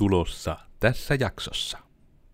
tulossa tässä jaksossa.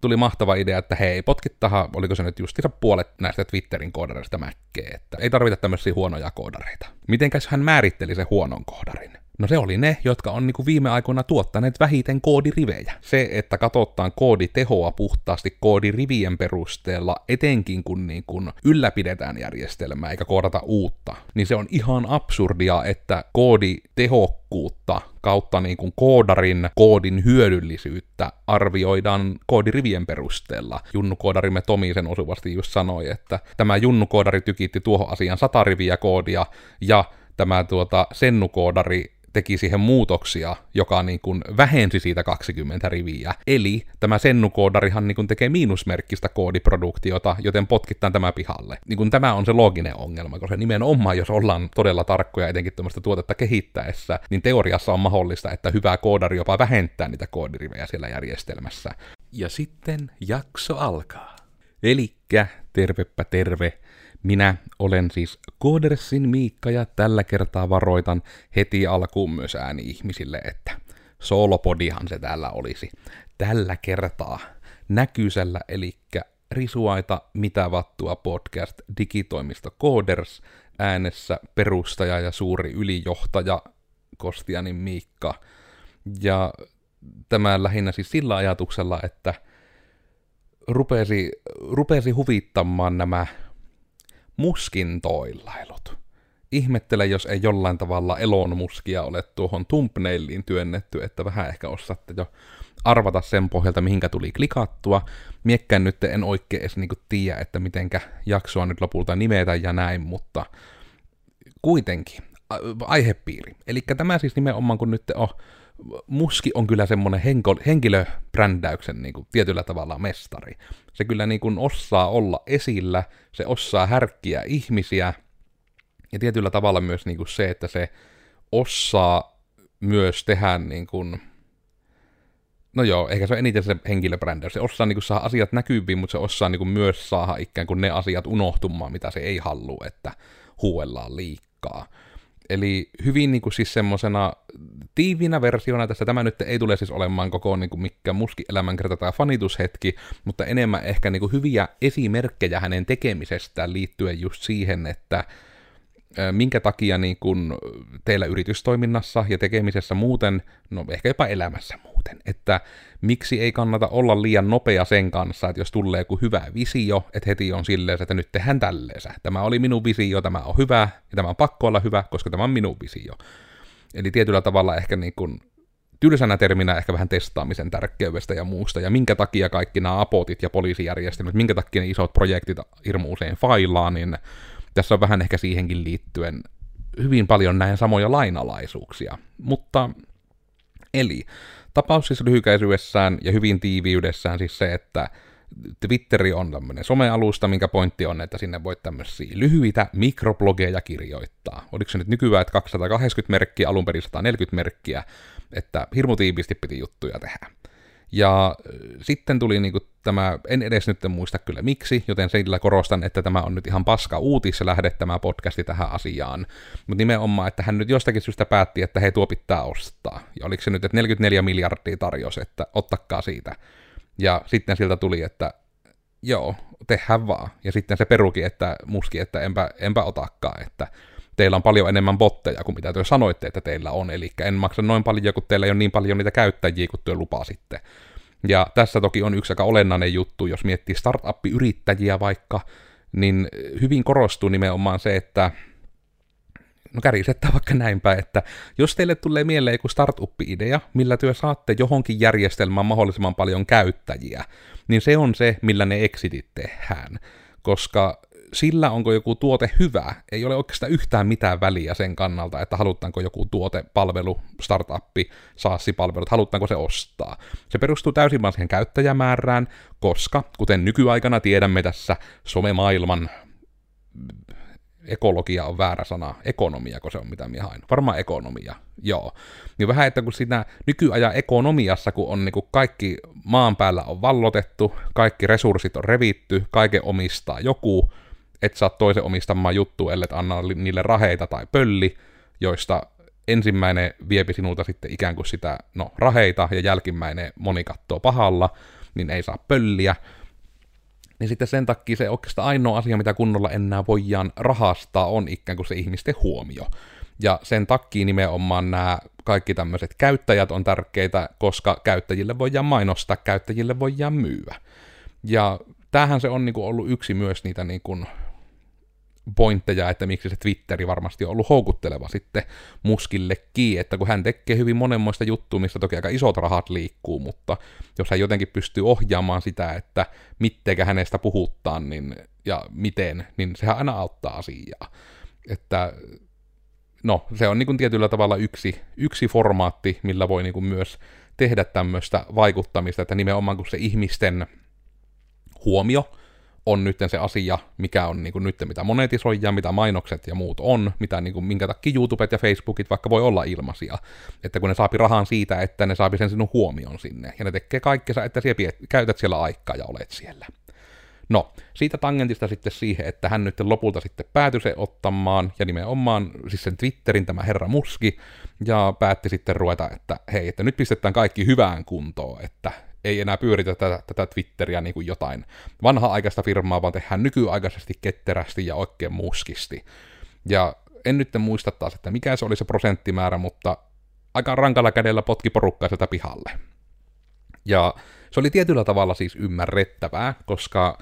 Tuli mahtava idea, että hei, potkittaha, oliko se nyt justiinsa puolet näistä Twitterin koodareista mäkkeen, että ei tarvita tämmöisiä huonoja koodareita. Mitenkäs hän määritteli se huonon koodarin? No se oli ne, jotka on niinku viime aikoina tuottaneet vähiten koodirivejä. Se, että katsotaan kooditehoa puhtaasti koodirivien perusteella, etenkin kun niinku ylläpidetään järjestelmää eikä koodata uutta, niin se on ihan absurdia, että kooditehokkuutta kautta niin kuin koodarin koodin hyödyllisyyttä arvioidaan koodirivien perusteella. Junnu koodarimme Tomi sen osuvasti just sanoi, että tämä Junnu koodari tykitti tuohon asian sata riviä koodia ja tämä tuota sennukoodari teki siihen muutoksia, joka niin kuin vähensi siitä 20 riviä. Eli tämä sennukoodarihan niin kuin tekee miinusmerkkistä koodiproduktiota, joten potkittaan tämä pihalle. Niin kuin tämä on se looginen ongelma, koska nimenomaan jos ollaan todella tarkkoja etenkin tämmöistä tuotetta kehittäessä, niin teoriassa on mahdollista, että hyvä koodari jopa vähentää niitä koodirivejä siellä järjestelmässä. Ja sitten jakso alkaa. Elikkä, tervepä terve, minä olen siis Koodersin Miikka ja tällä kertaa varoitan heti alkuun myös ääni-ihmisille, että soolopodihan se täällä olisi. Tällä kertaa näkyisellä, eli Risuaita mitä vattua podcast digitoimisto Kooders äänessä perustaja ja suuri ylijohtaja Kostianin Miikka. Ja tämä lähinnä siis sillä ajatuksella, että rupesi, rupesi huvittamaan nämä muskin toillailut. Ihmettele, jos ei jollain tavalla Elon Muskia ole tuohon thumbnailiin työnnetty, että vähän ehkä osaatte jo arvata sen pohjalta, mihinkä tuli klikattua. Miekkään nyt en oikein edes niinku tiedä, että mitenkä jaksoa nyt lopulta nimetä ja näin, mutta kuitenkin aihepiiri. Eli tämä siis nimenomaan, kun nyt on Muski on kyllä semmoinen henko, henkilöbrändäyksen niin kuin, tietyllä tavalla mestari. Se kyllä niin kuin, osaa olla esillä, se osaa härkkiä ihmisiä, ja tietyllä tavalla myös niin kuin, se, että se osaa myös tehdä niin kuin, No joo, ehkä se on eniten se henkilöbrändäys. Se osaa niin kuin, saada asiat näkyviin, mutta se osaa niin kuin, myös saada ikään kuin ne asiat unohtumaan, mitä se ei halua, että huuellaan liikkaa. Eli hyvin niin kuin siis semmoisena tiivinä versiona tässä. Tämä nyt ei tule siis olemaan koko niin kuin mikä muski elämänkerta tai fanitushetki, mutta enemmän ehkä niin kuin hyviä esimerkkejä hänen tekemisestään liittyen just siihen, että minkä takia niin kun teillä yritystoiminnassa ja tekemisessä muuten, no ehkä jopa elämässä muuten, että miksi ei kannata olla liian nopea sen kanssa, että jos tulee joku hyvä visio, että heti on silleen, että nyt tehdään tälleensä. Tämä oli minun visio, tämä on hyvä, ja tämä on pakko olla hyvä, koska tämä on minun visio. Eli tietyllä tavalla ehkä niin kuin tylsänä terminä ehkä vähän testaamisen tärkeydestä ja muusta, ja minkä takia kaikki nämä apotit ja poliisijärjestelmät, minkä takia ne isot projektit hirmu usein failaa, niin tässä on vähän ehkä siihenkin liittyen hyvin paljon näin samoja lainalaisuuksia. Mutta, eli, tapaus siis lyhykäisyydessään ja hyvin tiiviydessään siis se, että Twitteri on tämmöinen somealusta, minkä pointti on, että sinne voit tämmöisiä lyhyitä mikroblogeja kirjoittaa. Oliko se nyt nykyään, että 280 merkkiä, alun perin 140 merkkiä, että hirmu tiiviisti piti juttuja tehdä. Ja sitten tuli niinku tämä, en edes nyt muista kyllä miksi, joten sillä korostan, että tämä on nyt ihan paska uutis lähde tämä podcasti tähän asiaan. Mutta nimenomaan, että hän nyt jostakin syystä päätti, että hei tuo pitää ostaa. Ja oliko se nyt, että 44 miljardia tarjosi, että ottakaa siitä. Ja sitten siltä tuli, että joo, tehdään vaan. Ja sitten se peruki, että muski, että enpä, enpä otakaan, että teillä on paljon enemmän botteja kuin mitä te sanoitte, että teillä on, eli en maksa noin paljon, kun teillä ei ole niin paljon niitä käyttäjiä kuin työ lupasitte. Ja tässä toki on yksi aika olennainen juttu, jos miettii startup-yrittäjiä vaikka, niin hyvin korostuu nimenomaan se, että no kärjisettää vaikka näinpä, että jos teille tulee mieleen joku startup-idea, millä työ saatte johonkin järjestelmään mahdollisimman paljon käyttäjiä, niin se on se, millä ne exitit tehdään. Koska sillä, onko joku tuote hyvä, ei ole oikeastaan yhtään mitään väliä sen kannalta, että halutaanko joku tuote, palvelu, startuppi, SaaS-palvelut, halutaanko se ostaa. Se perustuu täysin vaan siihen käyttäjämäärään, koska, kuten nykyaikana tiedämme tässä somemaailman ekologia on väärä sana, ekonomia, kun se on mitä minä hain. Varmaan ekonomia, joo. Niin vähän, että kun siinä nykyajan ekonomiassa, kun on niin kuin kaikki maan päällä on vallotettu, kaikki resurssit on revitty, kaiken omistaa joku, et saa toisen omistamaan juttu, ellei anna niille raheita tai pölli, joista ensimmäinen viepi sinulta sitten ikään kuin sitä, no, raheita, ja jälkimmäinen moni kattoo pahalla, niin ei saa pölliä, niin sitten sen takia se oikeastaan ainoa asia, mitä kunnolla enää voidaan rahastaa, on ikään kuin se ihmisten huomio. Ja sen takia nimenomaan nämä kaikki tämmöiset käyttäjät on tärkeitä, koska käyttäjille voidaan mainostaa, käyttäjille voidaan myyä. Ja tämähän se on niin kuin ollut yksi myös niitä niin kuin pointteja, että miksi se Twitteri varmasti on ollut houkutteleva sitten Muskillekin, että kun hän tekee hyvin monenmoista juttua, mistä toki aika isot rahat liikkuu, mutta jos hän jotenkin pystyy ohjaamaan sitä, että mitteikä hänestä puhuttaa niin, ja miten, niin sehän aina auttaa asiaa. Että no, se on niin kuin tietyllä tavalla yksi, yksi formaatti, millä voi niin kuin myös tehdä tämmöistä vaikuttamista, että nimenomaan kun se ihmisten huomio on nyt se asia, mikä on niin kuin nyt, mitä monetisoidaan, mitä mainokset ja muut on, mitä niin kuin, minkä takia YouTubet ja Facebookit vaikka voi olla ilmaisia. Että kun ne saapi rahan siitä, että ne saapi sen sinun huomion sinne, ja ne tekee kaikkensa, että sinä käytät siellä aikaa ja olet siellä. No, siitä tangentista sitten siihen, että hän nyt lopulta sitten päätyi se ottamaan, ja nimenomaan siis sen Twitterin tämä herra Muski, ja päätti sitten ruveta, että hei, että nyt pistetään kaikki hyvään kuntoon, että ei enää pyöritä tätä, tätä Twitteriä niin kuin jotain vanha-aikaista firmaa, vaan tehdään nykyaikaisesti ketterästi ja oikein muskisti. Ja en nyt muista taas, että mikä se oli se prosenttimäärä, mutta aika rankalla kädellä potki porukkaa sieltä pihalle. Ja se oli tietyllä tavalla siis ymmärrettävää, koska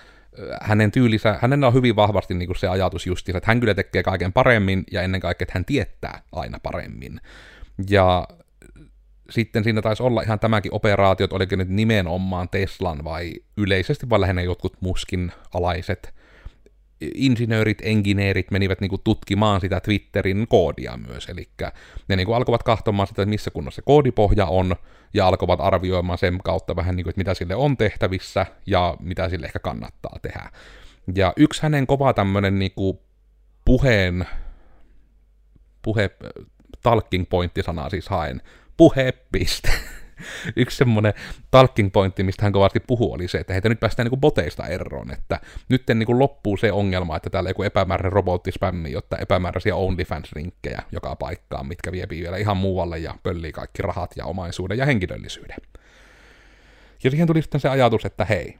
hänen tyylinsä, hänellä on hyvin vahvasti niin kuin se ajatus just, että hän kyllä tekee kaiken paremmin ja ennen kaikkea, että hän tietää aina paremmin. Ja sitten siinä taisi olla ihan tämäkin operaatio, että oliko nyt nimenomaan Teslan vai yleisesti vaan lähinnä jotkut muskin alaiset insinöörit, engineerit menivät niinku tutkimaan sitä Twitterin koodia myös, eli ne niinku alkoivat katsomaan sitä, että missä kunnossa se koodipohja on, ja alkoivat arvioimaan sen kautta vähän niinku, että mitä sille on tehtävissä, ja mitä sille ehkä kannattaa tehdä. Ja yksi hänen kova tämmöinen niinku puheen, puhe, talking pointti sanaa siis haen, puhepiste. Yksi semmoinen talking pointti, mistä hän kovasti puhuu, oli se, että heitä nyt päästään niin boteista eroon, että nyt niin loppuu se ongelma, että täällä joku epämääräinen robottispämmi, jotta epämääräisiä OnlyFans-rinkkejä joka paikkaan, mitkä vie vielä ihan muualle ja pöllii kaikki rahat ja omaisuuden ja henkilöllisyyden. Ja siihen tuli sitten se ajatus, että hei,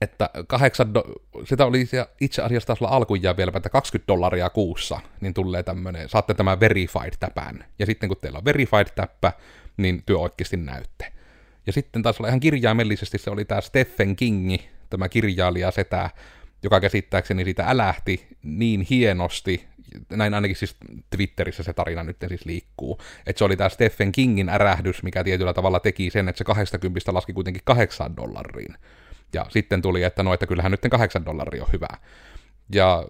että kahdeksan, do- sitä oli itse asiassa taas olla vielä, että 20 dollaria kuussa, niin tulee tämmöinen, saatte tämä verified-täpän. Ja sitten kun teillä on verified-täppä, niin työ oikeasti näytte. Ja sitten taas olla ihan kirjaimellisesti se oli tämä Stephen Kingi, tämä kirjailija setä, joka käsittääkseni siitä älähti niin hienosti, näin ainakin siis Twitterissä se tarina nyt siis liikkuu, että se oli tämä Stephen Kingin ärähdys, mikä tietyllä tavalla teki sen, että se 20 laski kuitenkin 8 dollariin. Ja sitten tuli, että no, että kyllähän nyt 8 dollaria on hyvä. Ja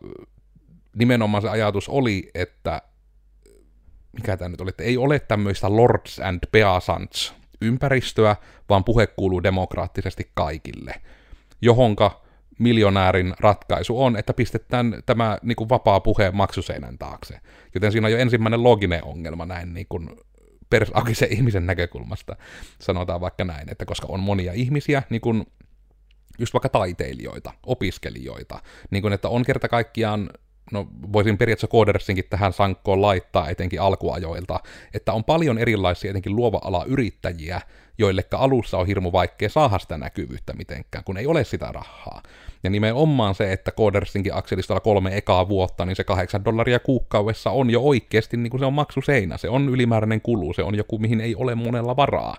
nimenomaan se ajatus oli, että mikä tämä nyt oli, että ei ole tämmöistä Lords and Peasants ympäristöä, vaan puhe kuuluu demokraattisesti kaikille, johonka miljonäärin ratkaisu on, että pistetään tämä niin kuin vapaa puhe maksuseinän taakse. Joten siinä on jo ensimmäinen loginen ongelma näin niin kuin persakisen ihmisen näkökulmasta, sanotaan vaikka näin, että koska on monia ihmisiä, niin kuin just vaikka taiteilijoita, opiskelijoita, niin kuin, että on kerta kaikkiaan no voisin periaatteessa koodersinkin tähän sankkoon laittaa etenkin alkuajoilta, että on paljon erilaisia etenkin luova ala yrittäjiä, joillekka alussa on hirmu vaikea saada sitä näkyvyyttä mitenkään, kun ei ole sitä rahaa. Ja nimenomaan se, että koodersinkin akselistolla kolme ekaa vuotta, niin se kahdeksan dollaria kuukaudessa on jo oikeasti, niin kuin se on maksuseinä, se on ylimääräinen kulu, se on joku, mihin ei ole monella varaa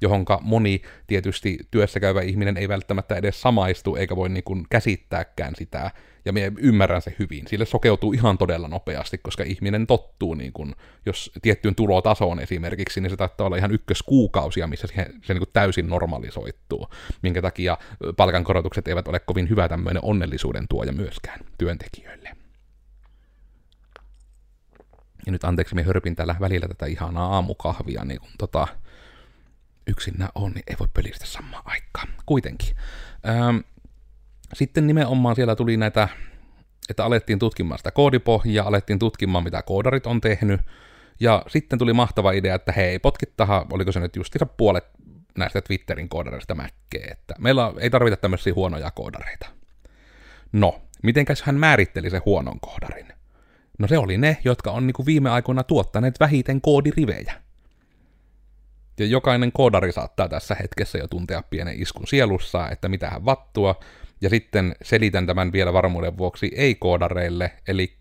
johonka moni tietysti työssä käyvä ihminen ei välttämättä edes samaistu, eikä voi niin kuin käsittääkään sitä, ja me ymmärrän se hyvin. Sille sokeutuu ihan todella nopeasti, koska ihminen tottuu, niin kuin, jos tiettyyn tulotasoon esimerkiksi, niin se taittaa olla ihan ykköskuukausia, missä se, se niin kuin täysin normalisoittuu, minkä takia palkankorotukset eivät ole kovin hyvä tämmöinen onnellisuuden tuoja myöskään työntekijöille. Ja nyt anteeksi, me hörpin täällä välillä tätä ihanaa aamukahvia, niin kun tota, yksinä on, niin ei voi pelistä samaan aikaan. Kuitenkin. Ähm, sitten nimenomaan siellä tuli näitä, että alettiin tutkimaan sitä koodipohjaa, alettiin tutkimaan, mitä koodarit on tehnyt, ja sitten tuli mahtava idea, että hei, potkittahan, oliko se nyt justiinsa puolet näistä Twitterin koodareista mäkkee, että meillä ei tarvita tämmöisiä huonoja koodareita. No, mitenkäs hän määritteli se huonon koodarin? No se oli ne, jotka on niinku viime aikoina tuottaneet vähiten koodirivejä. Ja jokainen koodari saattaa tässä hetkessä jo tuntea pienen iskun sielussa, että mitä hän vattua, ja sitten selitän tämän vielä varmuuden vuoksi ei-koodareille, eli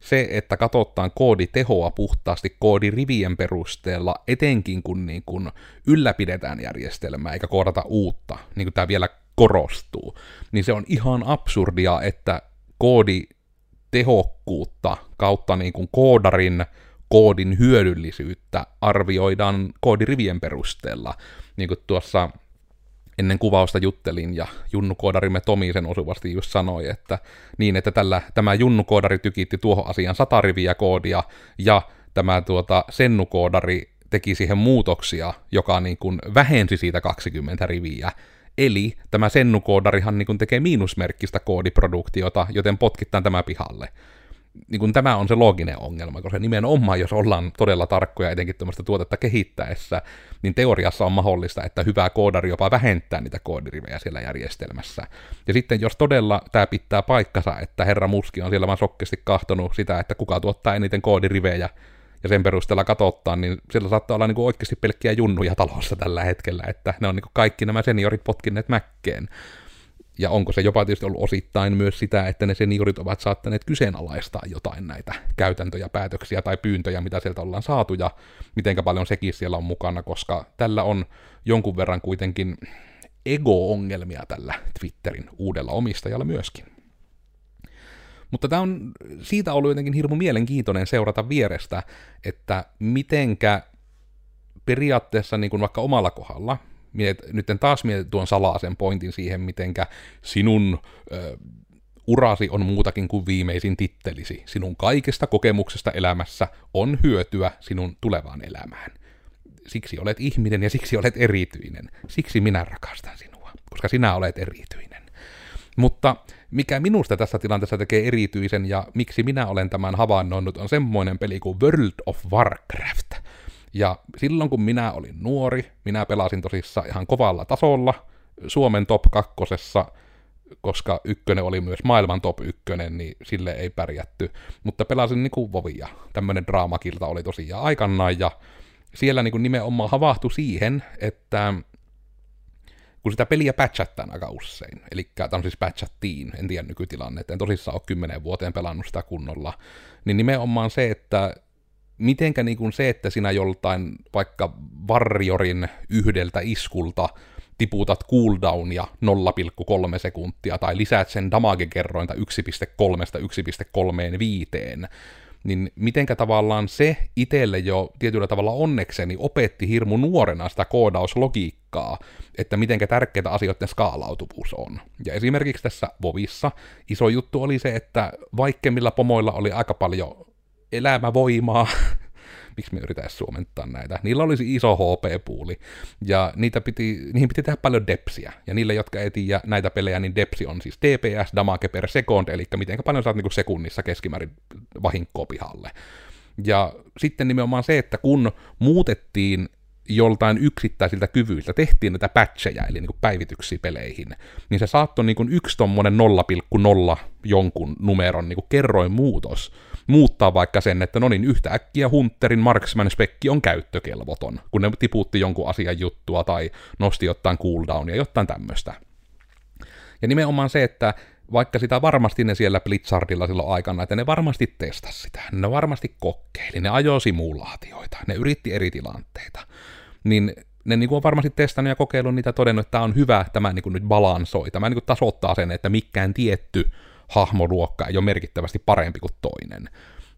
se, että katsotaan kooditehoa puhtaasti koodirivien perusteella, etenkin kun, niin kun ylläpidetään järjestelmää eikä koodata uutta, niin kuin tämä vielä korostuu, niin se on ihan absurdia, että kooditehokkuutta kautta niin kuin koodarin koodin hyödyllisyyttä arvioidaan koodirivien perusteella. Niin kuin tuossa ennen kuvausta juttelin, ja junnukoodarimme Tomi sen osuvasti just sanoi, että niin, että tällä, tämä junnukoodari tykitti tuohon asiaan sata riviä koodia, ja tämä tuota, sennukoodari teki siihen muutoksia, joka niin kuin vähensi siitä 20 riviä. Eli tämä sennukoodarihan niin kuin tekee miinusmerkkistä koodiproduktiota, joten potkittaan tämä pihalle niin kuin tämä on se looginen ongelma, koska nimenomaan, jos ollaan todella tarkkoja etenkin tämmöistä tuotetta kehittäessä, niin teoriassa on mahdollista, että hyvä koodari jopa vähentää niitä koodirivejä siellä järjestelmässä. Ja sitten jos todella tämä pitää paikkansa, että herra Muski on siellä vaan sokkesti kahtonut sitä, että kuka tuottaa eniten koodirivejä, ja sen perusteella katsottaa, niin siellä saattaa olla niin kuin oikeasti pelkkiä junnuja talossa tällä hetkellä, että ne on niin kuin kaikki nämä seniorit potkineet mäkkeen ja onko se jopa tietysti ollut osittain myös sitä, että ne seniorit ovat saattaneet kyseenalaistaa jotain näitä käytäntöjä, päätöksiä tai pyyntöjä, mitä sieltä ollaan saatu, ja mitenkä paljon sekin siellä on mukana, koska tällä on jonkun verran kuitenkin ego-ongelmia tällä Twitterin uudella omistajalla myöskin. Mutta tämä on siitä ollut jotenkin hirmu mielenkiintoinen seurata vierestä, että mitenkä periaatteessa niin kuin vaikka omalla kohdalla, Miet, nyt taas mietin tuon salaisen pointin siihen, mitenkä sinun ö, urasi on muutakin kuin viimeisin tittelisi. Sinun kaikesta kokemuksesta elämässä on hyötyä sinun tulevaan elämään. Siksi olet ihminen ja siksi olet erityinen. Siksi minä rakastan sinua, koska sinä olet erityinen. Mutta mikä minusta tässä tilanteessa tekee erityisen ja miksi minä olen tämän havainnoinut on semmoinen peli kuin World of Warcraft – ja silloin kun minä olin nuori, minä pelasin tosissaan ihan kovalla tasolla Suomen top kakkosessa, koska ykkönen oli myös maailman top ykkönen, niin sille ei pärjätty. Mutta pelasin niinku Vovia. Tämmönen draamakilta oli tosiaan aikanaan, ja siellä niinku nimenomaan havahtui siihen, että kun sitä peliä patchataan aika usein, eli tämä on siis patchattiin, en tiedä nykytilanne, en tosissaan ole kymmenen vuoteen pelannut sitä kunnolla, niin nimenomaan se, että mitenkä niin kuin se, että sinä joltain vaikka varjorin yhdeltä iskulta tiputat cooldownia 0,3 sekuntia tai lisäät sen damage-kerrointa 1.3-1.35, niin mitenkä tavallaan se itselle jo tietyllä tavalla onnekseni opetti hirmu nuorena sitä koodauslogiikkaa, että mitenkä tärkeitä asioiden skaalautuvuus on. Ja esimerkiksi tässä Vovissa iso juttu oli se, että vaikkemmilla pomoilla oli aika paljon elämävoimaa, miksi me yritetään suomentaa näitä. Niillä olisi iso HP-puuli, ja niitä piti, niihin piti tehdä paljon depsiä. Ja niille, jotka ei tiedä näitä pelejä, niin depsi on siis DPS, damage per second, eli miten paljon saat niin sekunnissa keskimäärin vahinkoa pihalle. Ja sitten nimenomaan se, että kun muutettiin joltain yksittäisiltä kyvyiltä tehtiin näitä patcheja, eli niin päivityksiä peleihin, niin se saattoi niin yksi tommonen 0,0 jonkun numeron niin kerroin muutos muuttaa vaikka sen, että no niin, yhtäkkiä Hunterin marksman spekki on käyttökelvoton, kun ne tiputti jonkun asian juttua tai nosti jotain cooldownia, jotain tämmöistä. Ja nimenomaan se, että vaikka sitä varmasti ne siellä Blitzardilla silloin aikana, että ne varmasti testasi sitä, ne varmasti kokeili, ne ajoi simulaatioita, ne yritti eri tilanteita, niin ne niin kuin on varmasti testannut ja kokeillut niitä todennut, että tämä on hyvä, tämä niin kuin nyt balansoi, tämä niin kuin tasoittaa sen, että mikään tietty hahmoluokka ei ole merkittävästi parempi kuin toinen.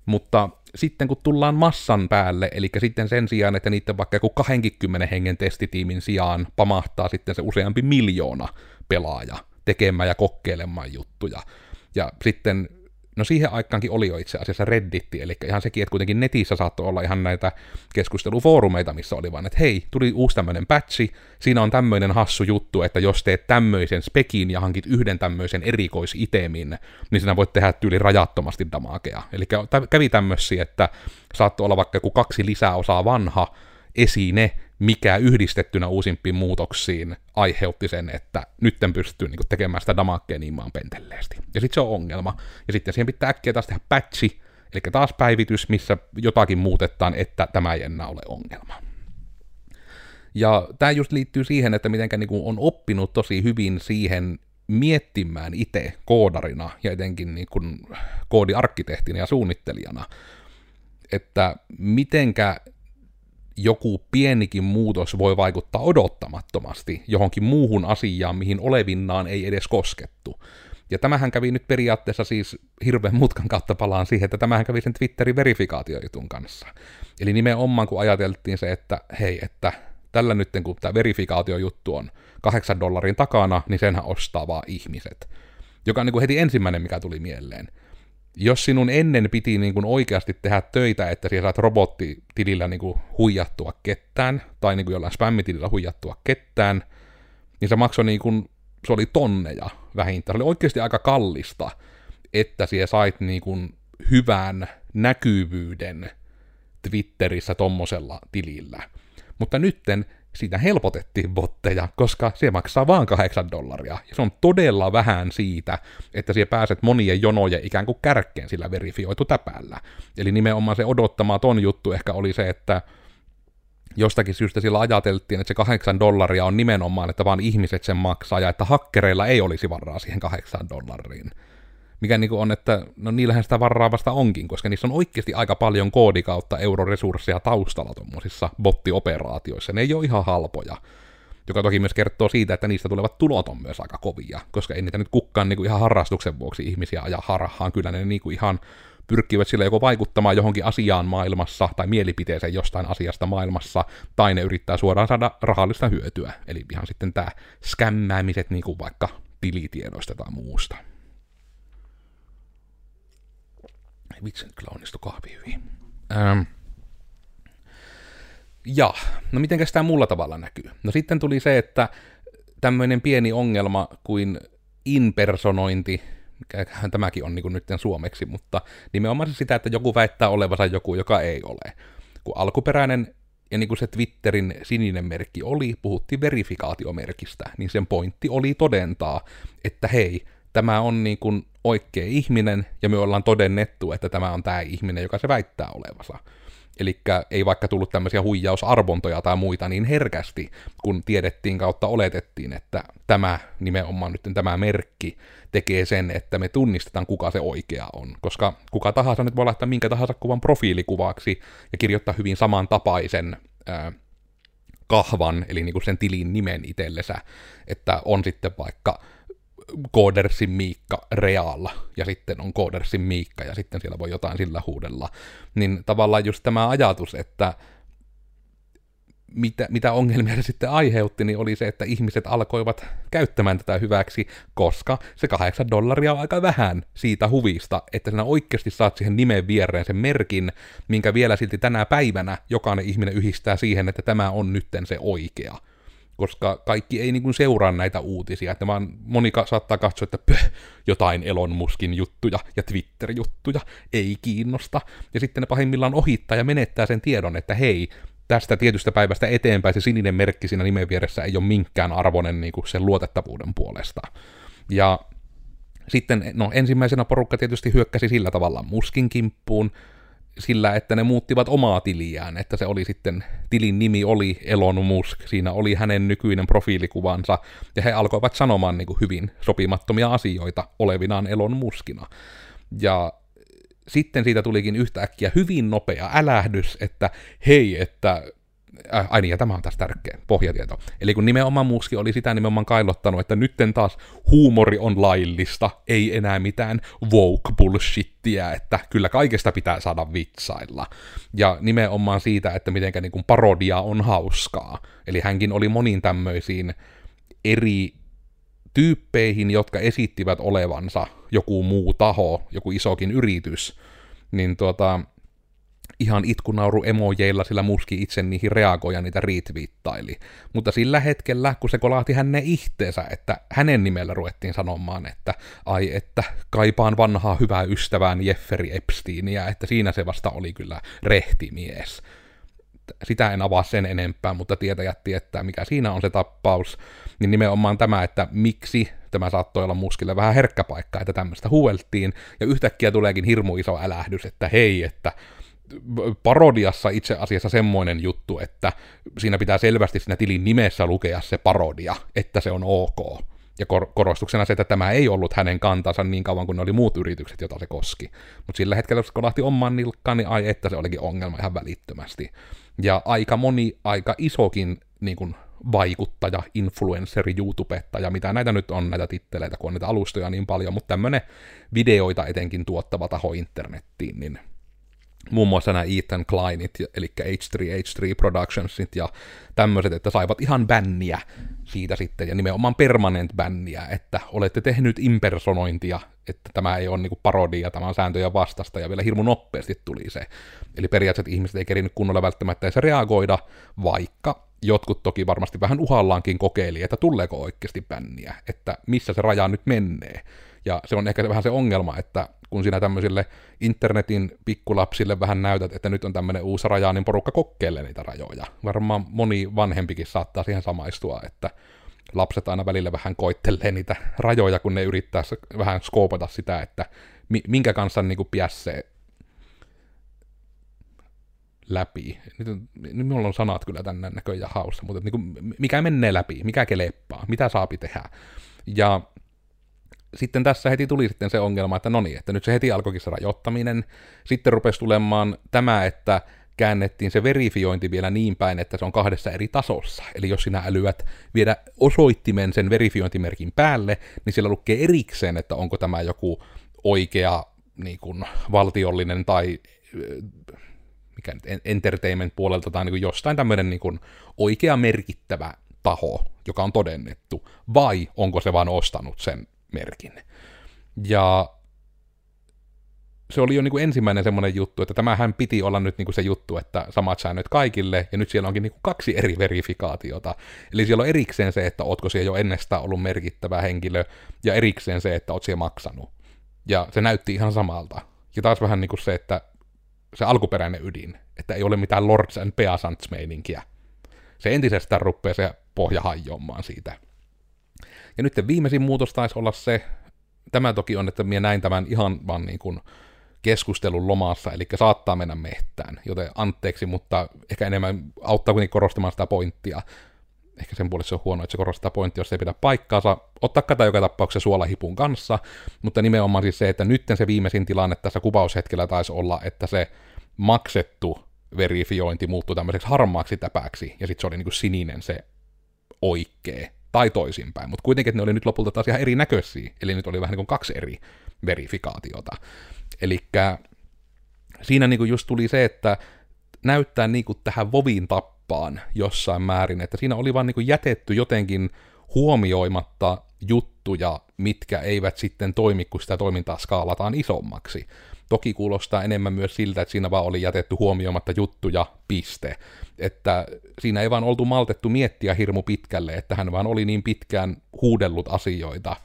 Mutta sitten kun tullaan massan päälle, eli sitten sen sijaan, että niiden vaikka joku 20 hengen testitiimin sijaan pamahtaa sitten se useampi miljoona pelaaja tekemään ja kokeilemaan juttuja. Ja sitten No siihen aikaankin oli jo itse asiassa Redditti, eli ihan sekin, että kuitenkin netissä saattoi olla ihan näitä keskustelufoorumeita, missä oli vaan, että hei, tuli uusi tämmöinen patchi, siinä on tämmöinen hassu juttu, että jos teet tämmöisen spekin ja hankit yhden tämmöisen erikoisitemin, niin sinä voit tehdä tyyli rajattomasti damakea. Eli kävi tämmöisiä, että saattoi olla vaikka joku kaksi lisäosaa vanha esine, mikä yhdistettynä uusimpiin muutoksiin aiheutti sen, että nytten pystyy niin tekemään sitä damakea niin maan pentelleesti. Ja sitten se on ongelma. Ja sitten siihen pitää äkkiä taas tehdä patchi, Eli taas päivitys, missä jotakin muutetaan, että tämä ei enää ole ongelma. Ja tämä just liittyy siihen, että miten niin on oppinut tosi hyvin siihen miettimään itse koodarina ja etenkin niin kuin koodiarkkitehtina ja suunnittelijana, että mitenkä joku pienikin muutos voi vaikuttaa odottamattomasti johonkin muuhun asiaan, mihin olevinnaan ei edes koskettu. Ja tämähän kävi nyt periaatteessa siis hirveän mutkan kautta palaan siihen, että tämähän kävi sen Twitterin verifikaatiojutun kanssa. Eli nimenomaan kun ajateltiin se, että hei, että tällä nyt kun tämä verifikaatiojuttu on kahdeksan dollarin takana, niin senhän ostaa vaan ihmiset. Joka on niin kuin heti ensimmäinen, mikä tuli mieleen. Jos sinun ennen piti niin kuin oikeasti tehdä töitä, että sinä saat robottitilillä niin kuin huijattua kettään, tai niin kuin jollain spämmitilillä huijattua kettään, niin se maksoi niin kuin, se oli tonneja vähintään. Se oli oikeasti aika kallista, että siellä sait niin kuin hyvän näkyvyyden Twitterissä tommosella tilillä. Mutta nytten siitä helpotettiin botteja, koska se maksaa vaan 8 dollaria. Ja se on todella vähän siitä, että siellä pääset monien jonojen ikään kuin kärkkeen sillä verifioitu täpällä. Eli nimenomaan se odottamaton juttu ehkä oli se, että jostakin syystä sillä ajateltiin, että se 8 dollaria on nimenomaan, että vaan ihmiset sen maksaa, ja että hakkereilla ei olisi varaa siihen 8 dollariin mikä niin on, että no niillähän sitä vasta onkin, koska niissä on oikeasti aika paljon koodikautta euroresursseja taustalla tuommoisissa bottioperaatioissa. Ne ei ole ihan halpoja, joka toki myös kertoo siitä, että niistä tulevat tulot on myös aika kovia, koska ei niitä nyt kukaan niin kuin ihan harrastuksen vuoksi ihmisiä aja harhaan, kyllä ne niin kuin ihan pyrkivät sille joko vaikuttamaan johonkin asiaan maailmassa tai mielipiteeseen jostain asiasta maailmassa, tai ne yrittää suoraan saada rahallista hyötyä, eli ihan sitten tämä skämmäämiset niin kuin vaikka tilitiedoista tai muusta. Vitsi, nyt kyllä onnistui kahvi hyvin. Ähm. Ja, no mitenkäs tämä muulla tavalla näkyy? No sitten tuli se, että tämmöinen pieni ongelma kuin impersonointi, tämäkin on niin nyt suomeksi, mutta nimenomaan sitä, että joku väittää olevansa joku, joka ei ole. Kun alkuperäinen ja niin kuin se Twitterin sininen merkki oli, puhuttiin verifikaatiomerkistä, niin sen pointti oli todentaa, että hei, tämä on niin kuin oikea ihminen, ja me ollaan todennettu, että tämä on tämä ihminen, joka se väittää olevansa. Eli ei vaikka tullut tämmöisiä huijausarvontoja tai muita niin herkästi, kun tiedettiin kautta oletettiin, että tämä nimenomaan nyt tämä merkki tekee sen, että me tunnistetaan, kuka se oikea on. Koska kuka tahansa nyt voi laittaa minkä tahansa kuvan profiilikuvaksi ja kirjoittaa hyvin samantapaisen ää, kahvan, eli niinku sen tilin nimen itsellensä, että on sitten vaikka Koodersin Miikka Realla, ja sitten on Koodersin Miikka, ja sitten siellä voi jotain sillä huudella. Niin tavallaan just tämä ajatus, että mitä, mitä ongelmia se sitten aiheutti, niin oli se, että ihmiset alkoivat käyttämään tätä hyväksi, koska se kahdeksan dollaria on aika vähän siitä huvista, että sinä oikeasti saat siihen nimen viereen sen merkin, minkä vielä silti tänä päivänä jokainen ihminen yhdistää siihen, että tämä on nytten se oikea koska kaikki ei niin seuraa näitä uutisia, että vaan moni saattaa katsoa, että pöh, jotain Elon Muskin juttuja ja Twitter-juttuja ei kiinnosta, ja sitten ne pahimmillaan ohittaa ja menettää sen tiedon, että hei, tästä tietystä päivästä eteenpäin se sininen merkki siinä nimen vieressä ei ole minkään arvoinen niin kuin sen luotettavuuden puolesta. Ja sitten, no ensimmäisenä porukka tietysti hyökkäsi sillä tavalla Muskin kimppuun, sillä, että ne muuttivat omaa tiliään, että se oli sitten, tilin nimi oli Elon Musk, siinä oli hänen nykyinen profiilikuvansa, ja he alkoivat sanomaan niin kuin hyvin sopimattomia asioita olevinaan Elon Muskina. Ja sitten siitä tulikin yhtäkkiä hyvin nopea älähdys, että hei, että äh, ai niin, ja tämä on tässä tärkeä pohjatieto. Eli kun nimenomaan Muski oli sitä nimenomaan kailottanut, että nytten taas huumori on laillista, ei enää mitään woke bullshittiä, että kyllä kaikesta pitää saada vitsailla. Ja nimenomaan siitä, että mitenkä niin parodia on hauskaa. Eli hänkin oli monin tämmöisiin eri tyyppeihin, jotka esittivät olevansa joku muu taho, joku isokin yritys, niin tuota, ihan itkunauru emojeilla, sillä muski itse niihin reagoi ja niitä retweettaili. Mutta sillä hetkellä, kun se kolahti hänen itteensä, että hänen nimellä ruvettiin sanomaan, että ai, että kaipaan vanhaa hyvää ystävään Jeffrey Epsteinia, että siinä se vasta oli kyllä rehtimies. Sitä en avaa sen enempää, mutta tietäjät tietää, mikä siinä on se tappaus. Niin nimenomaan tämä, että miksi tämä saattoi olla muskille vähän herkkä paikka, että tämmöistä huueltiin, ja yhtäkkiä tuleekin hirmu iso älähdys, että hei, että parodiassa itse asiassa semmoinen juttu, että siinä pitää selvästi siinä tilin nimessä lukea se parodia, että se on ok. Ja kor- korostuksena se, että tämä ei ollut hänen kantansa niin kauan kuin ne oli muut yritykset, joita se koski. Mutta sillä hetkellä, kun kolahti omaan nilkkaan, niin ai että se olikin ongelma ihan välittömästi. Ja aika moni, aika isokin niin kuin vaikuttaja, influenceri, YouTubettaja, mitä näitä nyt on, näitä titteleitä, kun on näitä alustoja niin paljon, mutta tämmöinen videoita etenkin tuottava taho internettiin, niin muun muassa nämä Ethan Kleinit, eli H3H3 Productionsit ja tämmöiset, että saivat ihan bänniä siitä sitten, ja nimenomaan permanent bänniä, että olette tehnyt impersonointia, että tämä ei ole niinku parodia, tämä on sääntöjä vastasta, ja vielä hirmu nopeasti tuli se. Eli periaatteessa ihmiset ei kerinyt kunnolla välttämättä edes reagoida, vaikka jotkut toki varmasti vähän uhallaankin kokeili, että tuleeko oikeasti bänniä, että missä se raja nyt menee. Ja se on ehkä vähän se ongelma, että kun sinä tämmöisille internetin pikkulapsille vähän näytät, että nyt on tämmöinen uusi raja, niin porukka kokkeilee niitä rajoja. Varmaan moni vanhempikin saattaa siihen samaistua, että lapset aina välillä vähän koittelee niitä rajoja, kun ne yrittää vähän skoopata sitä, että minkä kanssa niin kuin piässee läpi. Nyt, nyt minulla on sanat kyllä tänne näköjään haussa, mutta niin kuin, mikä menee läpi, mikä keleppaa, mitä saapi tehdä. Ja sitten tässä heti tuli sitten se ongelma, että no niin, että nyt se heti alkoikin se rajoittaminen. Sitten rupesi tulemaan tämä, että käännettiin se verifiointi vielä niin päin, että se on kahdessa eri tasossa. Eli jos sinä älyät viedä osoittimen sen verifiointimerkin päälle, niin siellä lukee erikseen, että onko tämä joku oikea niin kuin, valtiollinen tai mikä nyt, entertainment puolelta tai niin kuin jostain tämmöinen niin kuin oikea merkittävä taho, joka on todennettu, vai onko se vaan ostanut sen merkin. Ja se oli jo niin kuin ensimmäinen semmoinen juttu, että tämähän piti olla nyt niin kuin se juttu, että samat säännöt kaikille, ja nyt siellä onkin niin kuin kaksi eri verifikaatiota. Eli siellä on erikseen se, että ootko siellä jo ennestään ollut merkittävä henkilö, ja erikseen se, että oot siellä maksanut. Ja se näytti ihan samalta. Ja taas vähän niin kuin se, että se alkuperäinen ydin, että ei ole mitään Lords and Peasants-meininkiä. Se entisestään rupeaa se pohja hajoamaan siitä. Ja nyt viimeisin muutos taisi olla se, tämä toki on, että minä näin tämän ihan vaan niin kuin keskustelun lomassa, eli saattaa mennä mehtään, joten anteeksi, mutta ehkä enemmän auttaa kuitenkin korostamaan sitä pointtia. Ehkä sen puolesta se on huono, että se korostaa pointtia, jos se ei pidä paikkaansa. Ottaa kata joka tapauksessa suolahipun kanssa, mutta nimenomaan siis se, että nyt se viimeisin tilanne tässä kuvaushetkellä taisi olla, että se maksettu verifiointi muuttui tämmöiseksi harmaaksi täpäksi, ja sitten se oli niin kuin sininen se oikee tai toisinpäin, mutta kuitenkin että ne oli nyt lopulta taas ihan erinäköisiä, eli nyt oli vähän niin kuin kaksi eri verifikaatiota. Eli siinä niin kuin just tuli se, että näyttää niin kuin tähän Vovin tappaan jossain määrin, että siinä oli vaan niin kuin jätetty jotenkin huomioimatta juttuja, mitkä eivät sitten toimi, kun sitä toimintaa skaalataan isommaksi. Toki kuulostaa enemmän myös siltä, että siinä vaan oli jätetty huomioimatta juttuja, piste. Että siinä ei vaan oltu maltettu miettiä hirmu pitkälle, että hän vaan oli niin pitkään huudellut asioita,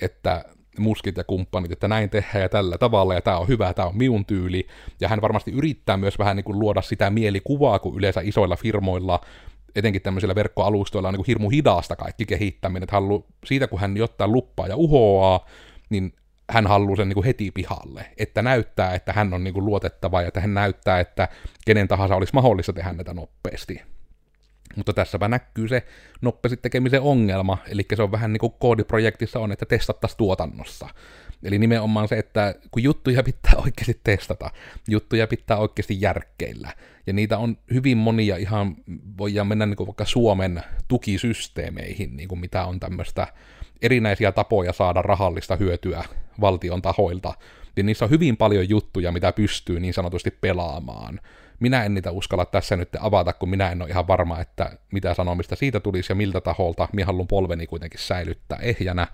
että muskit ja kumppanit, että näin tehdään ja tällä tavalla, ja tämä on hyvä, tämä on minun tyyli. Ja hän varmasti yrittää myös vähän niin kuin luoda sitä mielikuvaa, kun yleensä isoilla firmoilla etenkin tämmöisillä verkkoalustoilla on niin kuin hirmu hidasta kaikki kehittäminen. Että siitä kun hän jotain luppaa ja uhoaa, niin hän haluaa sen niin kuin heti pihalle, että näyttää, että hän on niin kuin luotettava ja että hän näyttää, että kenen tahansa olisi mahdollista tehdä näitä nopeasti. Mutta tässäpä näkyy se nopeasti tekemisen ongelma, eli se on vähän niin kuin koodiprojektissa on, että testattaisiin tuotannossa. Eli nimenomaan se, että kun juttuja pitää oikeasti testata, juttuja pitää oikeasti järkkeillä, ja niitä on hyvin monia ihan, voidaan mennä niin kuin vaikka Suomen tukisysteemeihin, niin kuin mitä on tämmöistä erinäisiä tapoja saada rahallista hyötyä valtion tahoilta, niin niissä on hyvin paljon juttuja, mitä pystyy niin sanotusti pelaamaan. Minä en niitä uskalla tässä nyt avata, kun minä en ole ihan varma, että mitä sanomista siitä tulisi ja miltä taholta. Minä haluan polveni kuitenkin säilyttää ehjänä,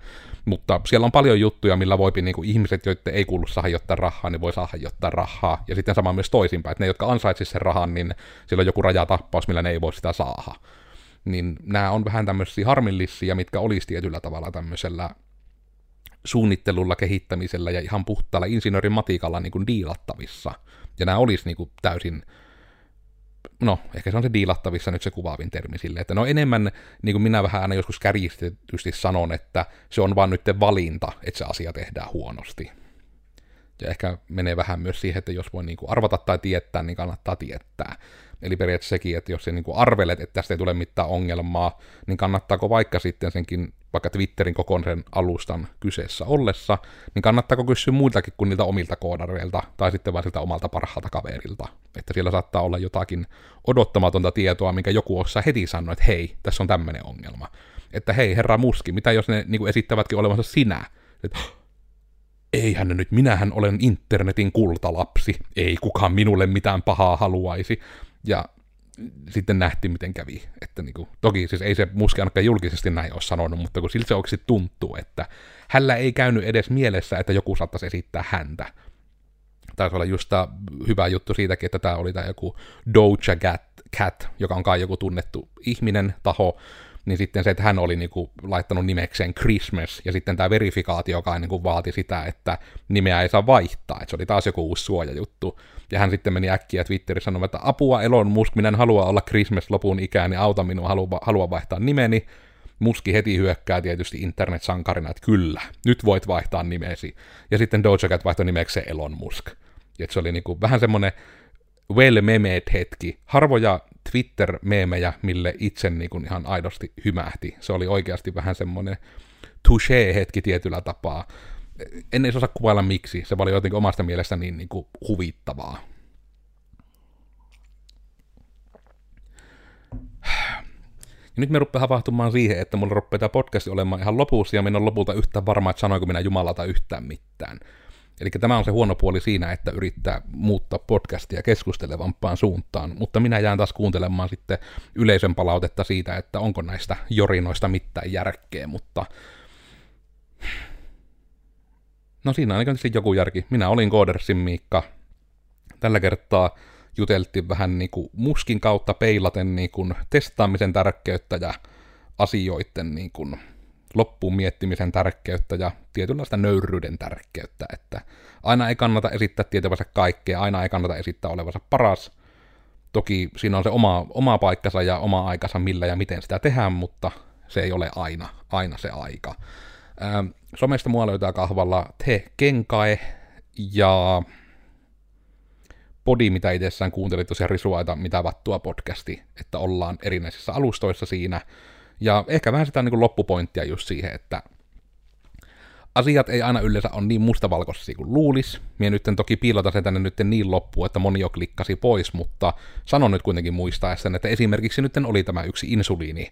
mutta siellä on paljon juttuja, millä voi niin kuin ihmiset, joiden ei kuulu jotain rahaa, niin voi jotain rahaa. Ja sitten sama myös toisinpäin, että ne, jotka ansaitsisivat sen rahan, niin siellä on joku rajatappaus, millä ne ei voi sitä saada niin nämä on vähän tämmöisiä harmillisia, mitkä olisi tietyllä tavalla tämmöisellä suunnittelulla, kehittämisellä ja ihan puhtaalla insinöörin matikalla niin kuin diilattavissa. Ja nämä olisi niin kuin täysin no, ehkä se on se diilattavissa nyt se kuvaavin termi sille, että no enemmän, niin kuin minä vähän aina joskus kärjistetysti sanon, että se on vaan nyt valinta, että se asia tehdään huonosti. Ja ehkä menee vähän myös siihen, että jos voi niin kuin arvata tai tietää, niin kannattaa tietää. Eli periaatteessa sekin, että jos se niin kuin arvelet, että tästä ei tule mitään ongelmaa, niin kannattaako vaikka sitten senkin, vaikka Twitterin kokonaisen alustan kyseessä ollessa, niin kannattaako kysyä muiltakin kuin niiltä omilta koodareilta, tai sitten vain siltä omalta parhaalta kaverilta. Että siellä saattaa olla jotakin odottamatonta tietoa, minkä joku osaa heti sanoa, että hei, tässä on tämmöinen ongelma. Että hei, herra Muski, mitä jos ne niin kuin esittävätkin olevansa sinä? Että, eihän nyt, minähän olen internetin kultalapsi, ei kukaan minulle mitään pahaa haluaisi. Ja sitten nähtiin, miten kävi. Että niin kuin, toki siis ei se muski ainakaan julkisesti näin ole sanonut, mutta kun siltä se oikeasti tuntuu, että hänellä ei käynyt edes mielessä, että joku saattaisi esittää häntä. Taisi olla just tämä hyvä juttu siitäkin, että tämä oli tämä joku Doja Cat, Cat, joka on kai joku tunnettu ihminen, taho, niin sitten se, että hän oli niin kuin laittanut nimekseen Christmas, ja sitten tämä verifikaatio kai niin kuin vaati sitä, että nimeä ei saa vaihtaa, että se oli taas joku uusi suojajuttu. Ja hän sitten meni äkkiä Twitterissä sanomaan, että apua Elon Musk, minä en halua olla Christmas lopun ikään, niin auta minua, halua, halua vaihtaa nimeni. Muski heti hyökkää tietysti internet-sankarina, että kyllä, nyt voit vaihtaa nimesi. Ja sitten Doja Cat vaihtoi nimekseen Elon Musk. Ja se oli niinku vähän semmoinen well memed hetki. Harvoja Twitter-meemejä, mille itse niinku ihan aidosti hymähti. Se oli oikeasti vähän semmoinen touché-hetki tietyllä tapaa en edes osaa kuvailla miksi, se oli jotenkin omasta mielestä niin, niin kuin huvittavaa. Ja nyt me rupeaa havahtumaan siihen, että mulla rupeaa tämä podcast olemaan ihan lopussa, ja minä on lopulta yhtään varma, että sanoinko minä Jumalalta yhtään mitään. Eli tämä on se huono puoli siinä, että yrittää muuttaa podcastia keskustelevampaan suuntaan, mutta minä jään taas kuuntelemaan sitten yleisön palautetta siitä, että onko näistä jorinoista mitään järkeä, mutta No siinä on ainakin joku järki. Minä olin Koodersin Miikka. Tällä kertaa juteltiin vähän niin kuin muskin kautta peilaten niin kuin testaamisen tärkeyttä ja asioiden niin kuin loppuun miettimisen tärkeyttä ja tietynlaista nöyryyden tärkeyttä, että aina ei kannata esittää tietävänsä kaikkea, aina ei kannata esittää olevansa paras. Toki siinä on se oma, oma paikkansa ja oma aikansa, millä ja miten sitä tehdään, mutta se ei ole aina, aina se aika. Ähm, somesta mua löytää kahvalla Te Kenkae ja Podi, mitä itsessään kuuntelit tosiaan risuaita, mitä vattua podcasti, että ollaan erinäisissä alustoissa siinä. Ja ehkä vähän sitä niin kuin loppupointtia just siihen, että asiat ei aina yleensä ole niin mustavalkoisia kuin luulis. Mie nyt toki piilota sen tänne nyt niin loppuun, että moni jo klikkasi pois, mutta sanon nyt kuitenkin muistaessa, että esimerkiksi nyt oli tämä yksi insuliini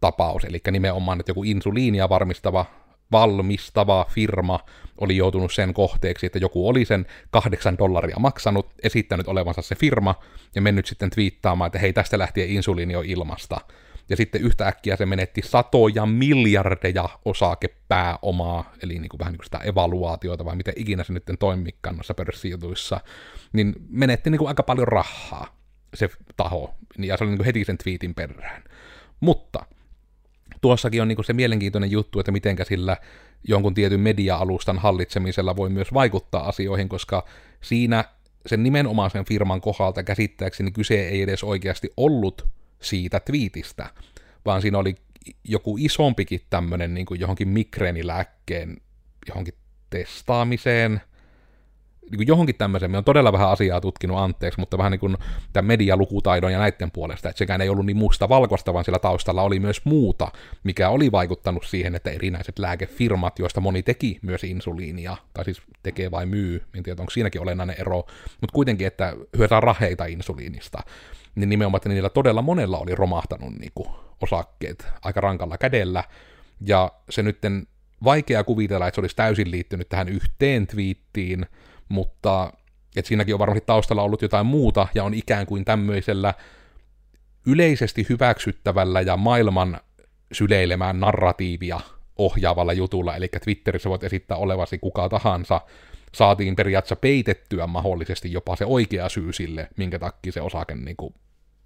tapaus, eli nimenomaan, että joku insuliinia varmistava valmistava firma oli joutunut sen kohteeksi, että joku oli sen kahdeksan dollaria maksanut, esittänyt olevansa se firma, ja mennyt sitten twiittaamaan, että hei, tästä lähtien insuliini on ilmasta. Ja sitten yhtäkkiä se menetti satoja miljardeja osakepääomaa, eli niin kuin vähän niin kuin sitä evaluaatiota, vai miten ikinä se nyt toimikaan noissa pörssijutuissa, niin menetti niin kuin aika paljon rahaa se taho, ja se oli niin kuin heti sen twiitin perään. Mutta tuossakin on niin se mielenkiintoinen juttu, että mitenkä sillä jonkun tietyn media-alustan hallitsemisella voi myös vaikuttaa asioihin, koska siinä sen nimenomaisen firman kohdalta käsittääkseni kyse ei edes oikeasti ollut siitä twiitistä, vaan siinä oli joku isompikin tämmöinen niin johonkin migreenilääkkeen johonkin testaamiseen, niin kuin johonkin tämmöiseen, me on todella vähän asiaa tutkinut anteeksi, mutta vähän niin kuin tämän medialukutaidon ja näiden puolesta, että sekään ei ollut niin musta valkoista, vaan sillä taustalla oli myös muuta, mikä oli vaikuttanut siihen, että erinäiset lääkefirmat, joista moni teki myös insuliinia, tai siis tekee vai myy, en tiedä, onko siinäkin olennainen ero, mutta kuitenkin, että hyötään raheita insuliinista, niin nimenomaan, että niillä todella monella oli romahtanut niin kuin osakkeet aika rankalla kädellä, ja se nytten vaikea kuvitella, että se olisi täysin liittynyt tähän yhteen twiittiin, mutta että siinäkin on varmasti taustalla ollut jotain muuta, ja on ikään kuin tämmöisellä yleisesti hyväksyttävällä ja maailman syleilemään narratiivia ohjaavalla jutulla, eli Twitterissä voit esittää olevasi kuka tahansa, saatiin periaatteessa peitettyä mahdollisesti jopa se oikea syy sille, minkä takia se osake niin kuin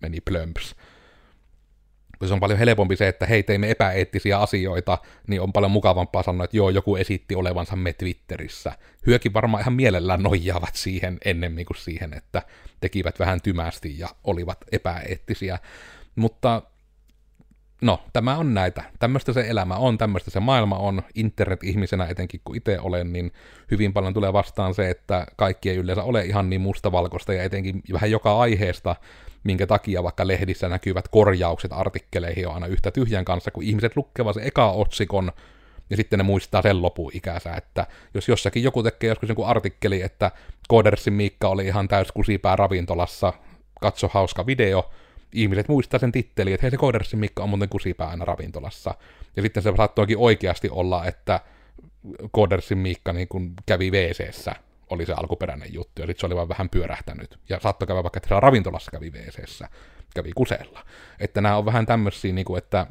meni plömps. se on paljon helpompi se, että hei, teimme epäeettisiä asioita, niin on paljon mukavampaa sanoa, että joo, joku esitti olevansa me Twitterissä. Hyökin varmaan ihan mielellään nojaavat siihen ennemmin kuin siihen, että tekivät vähän tymästi ja olivat epäeettisiä. Mutta no, tämä on näitä. Tämmöistä se elämä on, tämmöistä se maailma on. Internet-ihmisenä etenkin kun itse olen, niin hyvin paljon tulee vastaan se, että kaikki ei yleensä ole ihan niin mustavalkoista ja etenkin vähän joka aiheesta minkä takia vaikka lehdissä näkyvät korjaukset artikkeleihin on aina yhtä tyhjän kanssa, kun ihmiset lukevat se eka otsikon, ja sitten ne muistaa sen ikänsä, että jos jossakin joku tekee joskus joku artikkeli, että Kodersin Miikka oli ihan täys kusipää ravintolassa, katso hauska video, ihmiset muistaa sen titteli, että hei se Kodersin Mikka on muuten kusipää aina ravintolassa. Ja sitten se saattoikin oikeasti olla, että Kodersin Miikka niin kun kävi wc oli se alkuperäinen juttu, ja sitten se oli vaan vähän pyörähtänyt. Ja saattoi käydä vaikka, että siellä ravintolassa kävi wc kävi kusella. Että nämä on vähän tämmöisiä, niin kuin, että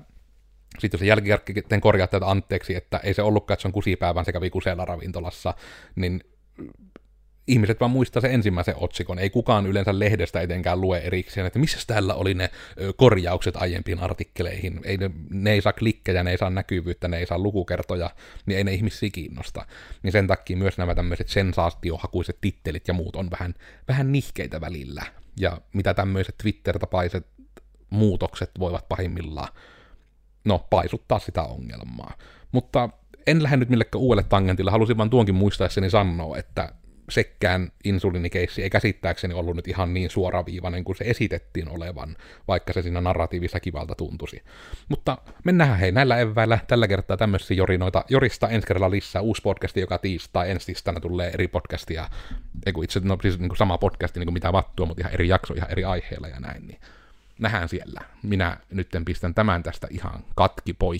sitten jos jälkikäteen korjaatte tätä anteeksi, että ei se ollutkaan, että se on kusipäivän, se kävi kusella ravintolassa, niin ihmiset vaan muistaa se ensimmäisen otsikon. Ei kukaan yleensä lehdestä etenkään lue erikseen, että missä täällä oli ne korjaukset aiempiin artikkeleihin. Ei ne, ne ei saa klikkejä, ne ei saa näkyvyyttä, ne ei saa lukukertoja, niin ei ne ihmisiä kiinnosta. Niin sen takia myös nämä tämmöiset sensaatiohakuiset tittelit ja muut on vähän, vähän nihkeitä välillä. Ja mitä tämmöiset Twitter-tapaiset muutokset voivat pahimmillaan, no, paisuttaa sitä ongelmaa. Mutta en lähde nyt millekään uudelle tangentille, halusin vaan tuonkin muistaessani sanoa, että sekään insuliinikeissi ei käsittääkseni ollut nyt ihan niin suoraviivainen kuin se esitettiin olevan, vaikka se siinä narratiivissa kivalta tuntuisi. Mutta mennään hei näillä eväillä tällä kertaa tämmöisiä jorinoita. Jorista ensi kerralla lisää uusi podcasti joka tiistai, ensi tiistaina tulee eri podcastia, ei itse no, siis niin kuin sama podcasti niin kuin mitä vattua, mutta ihan eri jakso, ihan eri aiheilla ja näin, niin nähdään siellä. Minä nyt pistän tämän tästä ihan katki poikki.